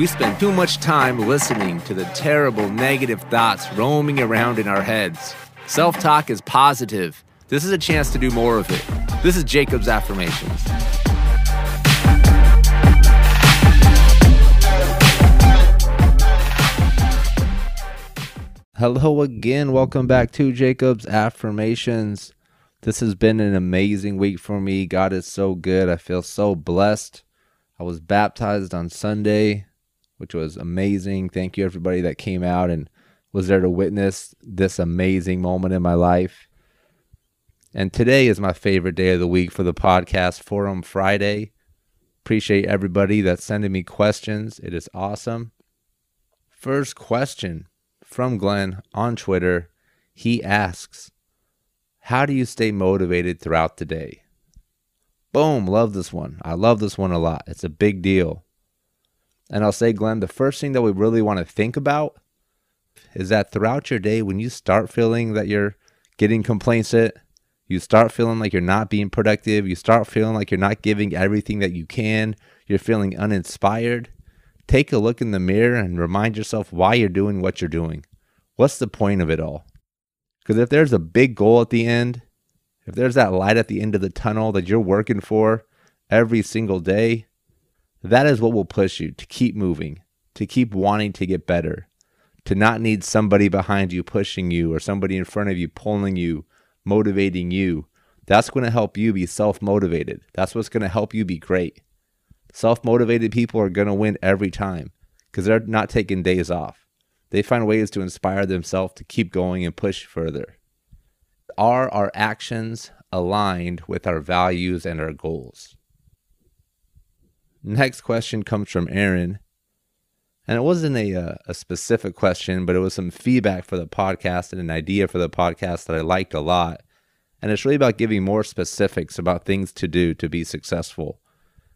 We spend too much time listening to the terrible negative thoughts roaming around in our heads. Self talk is positive. This is a chance to do more of it. This is Jacob's Affirmations. Hello again. Welcome back to Jacob's Affirmations. This has been an amazing week for me. God is so good. I feel so blessed. I was baptized on Sunday which was amazing. Thank you, everybody that came out and was there to witness this amazing moment in my life. And today is my favorite day of the week for the podcast Forum Friday. Appreciate everybody that's sending me questions. It is awesome. First question from Glenn on Twitter. He asks, How do you stay motivated throughout the day? Boom, love this one. I love this one a lot. It's a big deal. And I'll say, Glenn, the first thing that we really want to think about is that throughout your day, when you start feeling that you're getting complaints, complacent, you start feeling like you're not being productive, you start feeling like you're not giving everything that you can, you're feeling uninspired, take a look in the mirror and remind yourself why you're doing what you're doing. What's the point of it all? Because if there's a big goal at the end, if there's that light at the end of the tunnel that you're working for every single day, that is what will push you to keep moving, to keep wanting to get better, to not need somebody behind you pushing you or somebody in front of you pulling you, motivating you. That's going to help you be self motivated. That's what's going to help you be great. Self motivated people are going to win every time because they're not taking days off. They find ways to inspire themselves to keep going and push further. Are our actions aligned with our values and our goals? Next question comes from Aaron. And it wasn't a, uh, a specific question, but it was some feedback for the podcast and an idea for the podcast that I liked a lot. And it's really about giving more specifics about things to do to be successful.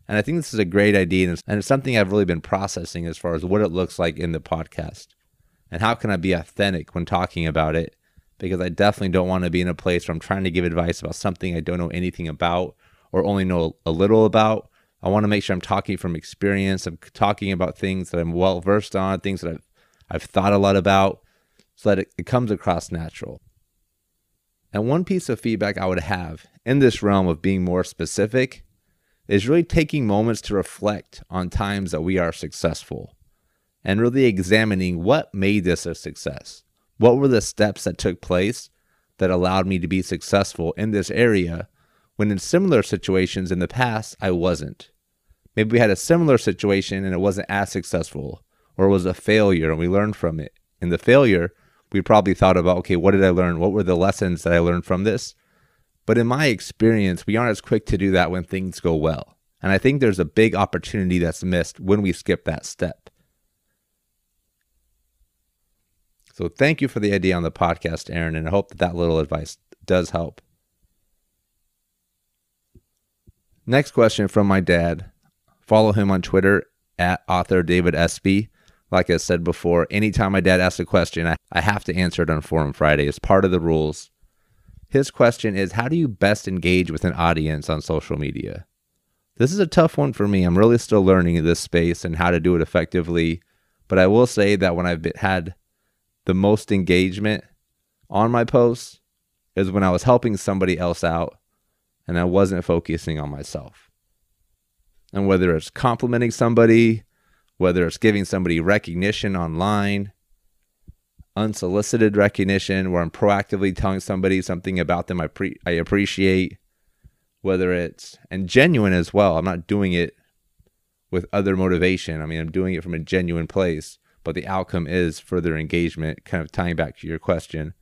And I think this is a great idea. And it's, and it's something I've really been processing as far as what it looks like in the podcast. And how can I be authentic when talking about it? Because I definitely don't want to be in a place where I'm trying to give advice about something I don't know anything about or only know a little about I want to make sure I'm talking from experience. I'm talking about things that I'm well versed on, things that I've I've thought a lot about, so that it, it comes across natural. And one piece of feedback I would have in this realm of being more specific is really taking moments to reflect on times that we are successful and really examining what made this a success. What were the steps that took place that allowed me to be successful in this area when in similar situations in the past I wasn't? Maybe we had a similar situation and it wasn't as successful or it was a failure and we learned from it. In the failure, we probably thought about, okay, what did I learn? What were the lessons that I learned from this? But in my experience, we aren't as quick to do that when things go well. And I think there's a big opportunity that's missed when we skip that step. So thank you for the idea on the podcast, Aaron, and I hope that that little advice does help. Next question from my dad. Follow him on Twitter at author David Espy. Like I said before, anytime my dad asks a question, I, I have to answer it on Forum Friday. It's part of the rules. His question is How do you best engage with an audience on social media? This is a tough one for me. I'm really still learning in this space and how to do it effectively. But I will say that when I've been, had the most engagement on my posts is when I was helping somebody else out and I wasn't focusing on myself. And whether it's complimenting somebody, whether it's giving somebody recognition online, unsolicited recognition, where I'm proactively telling somebody something about them I, pre- I appreciate, whether it's, and genuine as well. I'm not doing it with other motivation. I mean, I'm doing it from a genuine place, but the outcome is further engagement, kind of tying back to your question.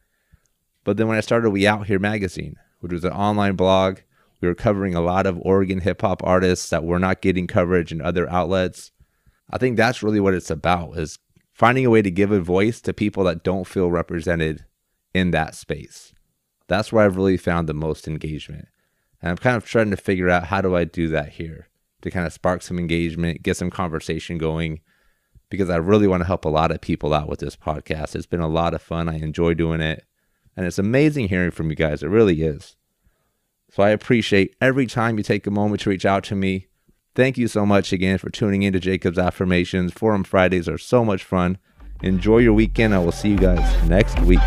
But then when I started We Out Here magazine, which was an online blog we were covering a lot of Oregon hip hop artists that were not getting coverage in other outlets. I think that's really what it's about is finding a way to give a voice to people that don't feel represented in that space. That's where I've really found the most engagement. And I'm kind of trying to figure out how do I do that here to kind of spark some engagement, get some conversation going because I really want to help a lot of people out with this podcast. It's been a lot of fun. I enjoy doing it. And it's amazing hearing from you guys. It really is. So I appreciate every time you take a moment to reach out to me. Thank you so much again for tuning in to Jacob's Affirmations. Forum Fridays are so much fun. Enjoy your weekend. I will see you guys next week.